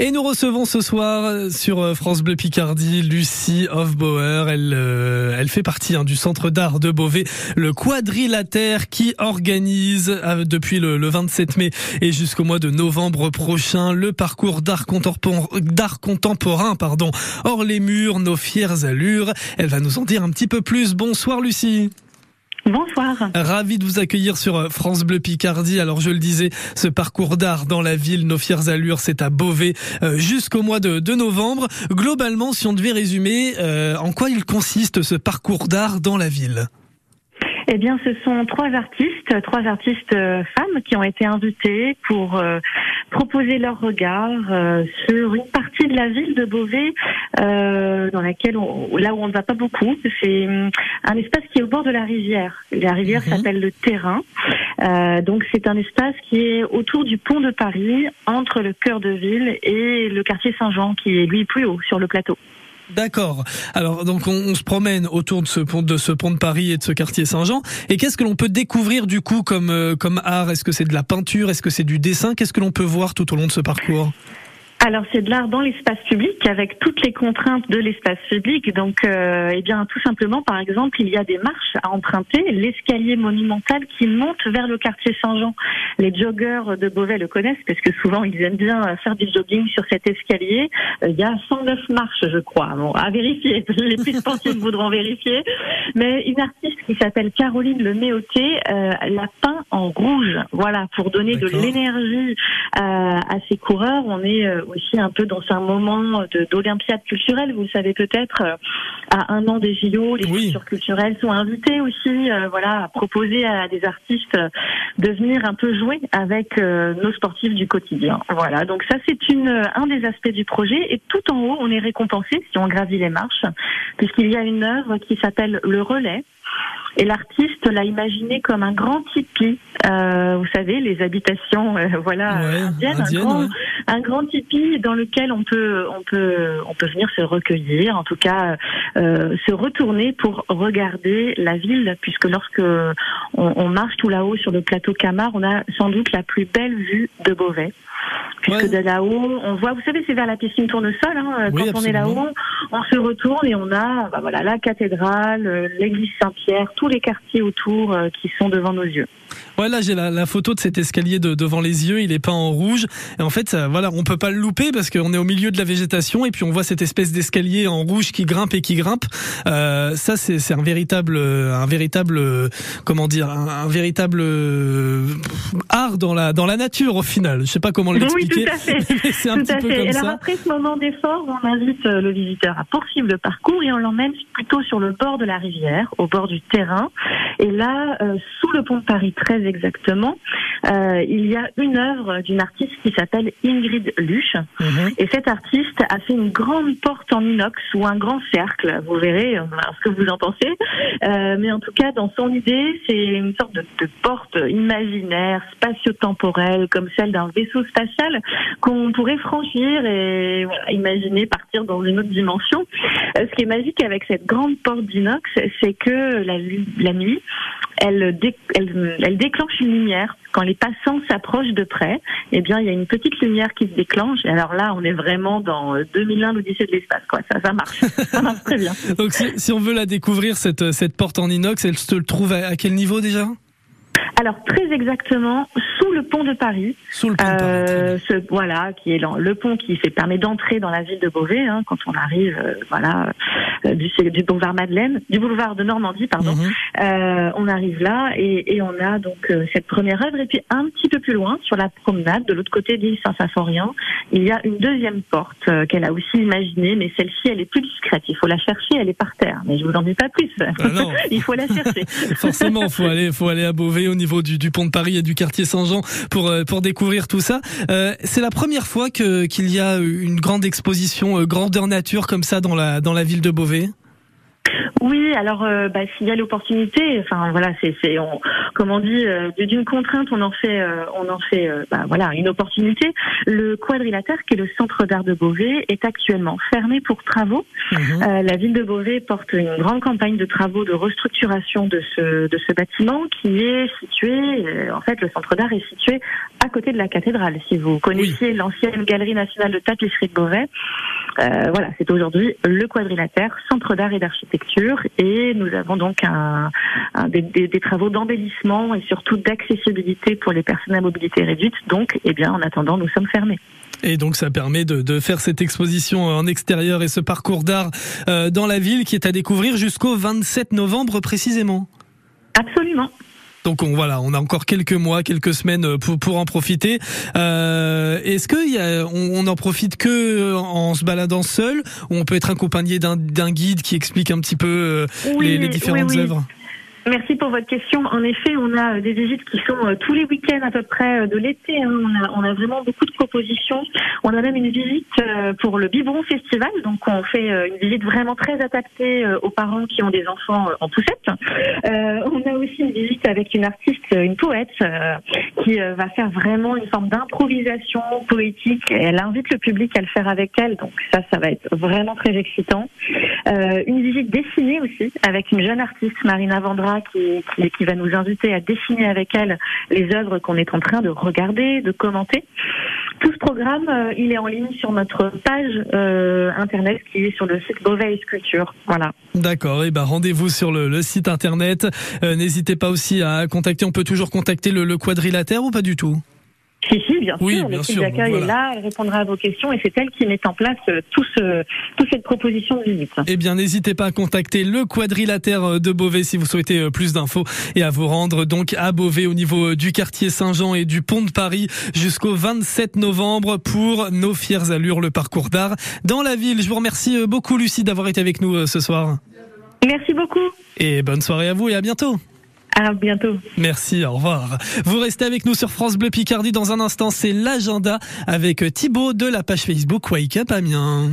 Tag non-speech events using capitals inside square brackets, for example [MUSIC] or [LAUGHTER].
Et nous recevons ce soir sur France Bleu Picardie Lucie Hofbauer. Elle, euh, elle fait partie hein, du Centre d'art de Beauvais, le quadrilatère qui organise euh, depuis le, le, 27 mai et jusqu'au mois de novembre prochain le parcours d'art contemporain, contemporain pardon, hors les murs, nos fières allures. Elle va nous en dire un petit peu plus. Bonsoir Lucie. Bonsoir. Ravi de vous accueillir sur euh, France Bleu Picardie. Alors je le disais, ce parcours d'art dans la ville, nos fières allures, c'est à Beauvais euh, jusqu'au mois de, de, novembre. Globalement, si on devait résumer, euh, en quoi il consiste ce parcours d'art dans la ville? Eh bien, ce sont trois artistes, trois artistes femmes qui ont été invitées pour proposer leur regard euh, sur une partie de la ville de Beauvais euh, dans laquelle on, là où on ne va pas beaucoup. C'est hum, un espace qui est au bord de la rivière. La rivière mhm. s'appelle le Terrain. Euh, donc c'est un espace qui est autour du pont de Paris, entre le cœur de ville et le quartier Saint-Jean, qui est lui plus haut sur le plateau. D'accord. Alors donc on, se promène autour de ce pont de ce pont de Paris et de ce quartier Saint-Jean. Et qu'est-ce que l'on peut découvrir du coup comme euh, comme art? Est-ce que c'est de la peinture? Est-ce que c'est du dessin? Qu'est-ce que l'on peut voir tout au long de ce parcours? Alors c'est de l'art dans l'espace public avec toutes les contraintes de l'espace public. Donc euh, eh bien tout simplement par exemple il y a des marches à emprunter, l'escalier monumental qui monte vers le quartier Saint-Jean. Les joggeurs de Beauvais le connaissent parce que souvent ils aiment bien faire du jogging sur cet escalier. Euh, il y a 109 marches je crois. Bon, à vérifier, [LAUGHS] les plus sportifs voudront vérifier. Mais une artiste qui s'appelle Caroline Le Méoté euh, l'a peint en rouge. Voilà pour donner de l'énergie euh, à ses coureurs. On est euh, aussi un peu dans un moment d'Olympiade culturelle, vous le savez peut-être, euh, à un an des JO, les structures culturelles sont invitées aussi, euh, voilà, à proposer à des artistes de venir un peu jouer avec euh, nos sportifs du quotidien. Voilà, donc ça c'est une un des aspects du projet. Et tout en haut on est récompensé si on gravit les marches puisqu'il y a une œuvre qui s'appelle le relais et l'artiste l'a imaginé comme un grand tipi. Euh, vous savez, les habitations, euh, [LAUGHS] voilà, indiennes, un, grand, un grand tipi dans lequel on peut, on peut, on peut venir se recueillir, en tout cas, euh, se retourner pour regarder la ville, puisque lorsque on, on marche tout là-haut sur le plateau Camar, on a sans doute la plus belle vue de Beauvais puisque de là-haut, on voit, vous savez, c'est vers la piscine tournesol. Hein, quand on est là-haut, on se retourne et on a, bah, voilà, la cathédrale, l'église Tous les quartiers autour qui sont devant nos yeux. Ouais, là j'ai la, la, photo de cet escalier de, devant les yeux, il est peint en rouge. Et en fait, ça, voilà, on peut pas le louper parce qu'on est au milieu de la végétation et puis on voit cette espèce d'escalier en rouge qui grimpe et qui grimpe. Euh, ça, c'est un véritable, un véritable, comment dire, un, véritable euh, art dans la dans la nature au final. Je sais pas comment l'expliquer. Oui, tout à fait. [LAUGHS] c'est un petit peu comme et alors après ce moment d'effort, on invite euh, le visiteur à poursuivre le parcours et on l'emmène plutôt sur le bord de la rivière, au bord du terrain. Et là, euh, sous le pont de Paris très exactement, euh, il y a une œuvre d'une artiste qui s'appelle Ingrid Luche. Mhm. Et cette artiste a fait une grande porte en inox ou un grand cercle. Vous verrez euh, ce que vous en pensez. Euh, mais en tout cas, dans son idée, c'est une sorte de, de porte imaginaire, spatio-temporelle, comme celle d'un vaisseau spatial qu'on pourrait franchir et voilà, imaginer partir dans une autre dimension. Euh, ce qui est magique avec cette grande porte d'inox, c'est que la, la nuit, elle, déclenche une lumière. Quand les passants s'approchent de près, eh bien, il y a une petite lumière qui se déclenche. Et alors là, on est vraiment dans 2001, euh, l'Odyssée de l'espace, quoi. Ça, ça marche. ça marche très bien. [LAUGHS] Donc, si, on veut la découvrir, cette, cette porte en inox, elle se trouve à quel niveau déjà? Alors très exactement sous le pont de Paris. Sous le pont de Paris. Euh, ce, voilà, qui est le pont qui permet d'entrer dans la ville de Beauvais hein, quand on arrive, euh, voilà, euh, du, du, boulevard Madeleine, du boulevard de Normandie, pardon. Euh, on arrive là et, et on a donc euh, cette première œuvre et puis un petit peu plus loin sur la promenade, de l'autre côté de l'île Saint-Symphorien, il y a une deuxième porte qu'elle a aussi imaginée, mais celle-ci elle est plus discrète. Il faut la chercher, elle est par terre. Mais je vous en dis pas plus. Ah [LAUGHS] il faut la chercher. [LAUGHS] Forcément, faut aller, faut aller à Beauvais au niveau du, du, pont de Paris et du quartier Saint-Jean pour euh, pour découvrir tout ça. Euh, c'est la première fois que qu'il y a une grande exposition euh, grandeur nature comme ça dans la dans la ville de Beauvais? Oui, alors euh, bah, s'il y a l'opportunité, enfin voilà, c'est, c'est comme on dit, euh, d'une contrainte, on en fait, euh, on en fait, bah, voilà, une opportunité. Le quadrilatère, qui est le centre d'art de Beauvais, est actuellement fermé pour travaux. Mhm. la ville de Beauvais porte une grande campagne de travaux de restructuration de ce de ce bâtiment, qui est situé, en fait, le centre d'art est situé à côté de la cathédrale. Si vous connaissiez l'ancienne galerie nationale de tapisserie de Beauvais, voilà, c'est aujourd'hui le quadrilatère, centre d'art et d'architecture et nous avons donc un, des, travaux d'embellissement et surtout d'accessibilité pour les personnes à mobilité réduite. Donc, eh bien, en attendant, nous sommes fermés. Et donc ça permet de, faire cette exposition en extérieur et ce parcours d'art euh, dans la ville qui est à découvrir jusqu'au 27 novembre précisément. Absolument. Donc on voilà, on a encore quelques mois, quelques semaines euh, pour pour en profiter. Euh, Est-ce que y a, on, on, en profite que en se baladant seul, ou on peut être accompagné d'un guide qui explique un petit peu euh, les, les, différentes œuvres? Merci pour votre question. En effet, on a des visites qui sont euh, tous les week-ends à peu près euh, de l'été. Hein. On, a, on, a, vraiment beaucoup de propositions. On a même une visite euh, pour le Biberon Festival. Donc, on fait une visite vraiment très adaptée aux parents qui ont des enfants en poussette. Euh, on a aussi une visite avec une artiste, une poète, qui va faire vraiment une forme d'improvisation poétique. Elle invite le public à le faire avec elle. Donc, ça, ça va être vraiment très excitant. Euh, une visite dessinée aussi avec une jeune artiste, Marina Vandra qui, qui, va nous inviter à dessiner avec elle les œuvres qu'on est en train de regarder, de commenter. Tout ce programme, euh, il est en ligne sur notre page euh, internet qui est sur le site Beauvais Sculpture. Voilà. D'accord. Et eh ben rendez-vous sur le, site internet. Euh, n'hésitez pas aussi à contacter. On peut toujours contacter le, le quadrilatère ou pas du tout? Si, si, bien sûr. L'équipe d'accueil est là, elle répondra à vos questions et c'est elle qui met en place euh, tout ce, toute cette proposition de visite. Eh bien, n'hésitez pas à contacter le quadrilatère euh, de Beauvais si vous souhaitez euh, plus d'infos et à vous rendre donc à Beauvais au niveau du quartier Saint-Jean et du pont de Paris jusqu'au 27 novembre pour nos fiers allures, le parcours d'art dans la ville. Je vous remercie beaucoup, Lucie, d'avoir été avec nous ce soir. Merci beaucoup. Et bonne soirée à vous et à bientôt. À bientôt. Merci, au revoir. Vous restez avec nous sur France Bleu Picardie. Dans un instant, c'est l'agenda avec Thibaut de la page Facebook Wake Up Amiens.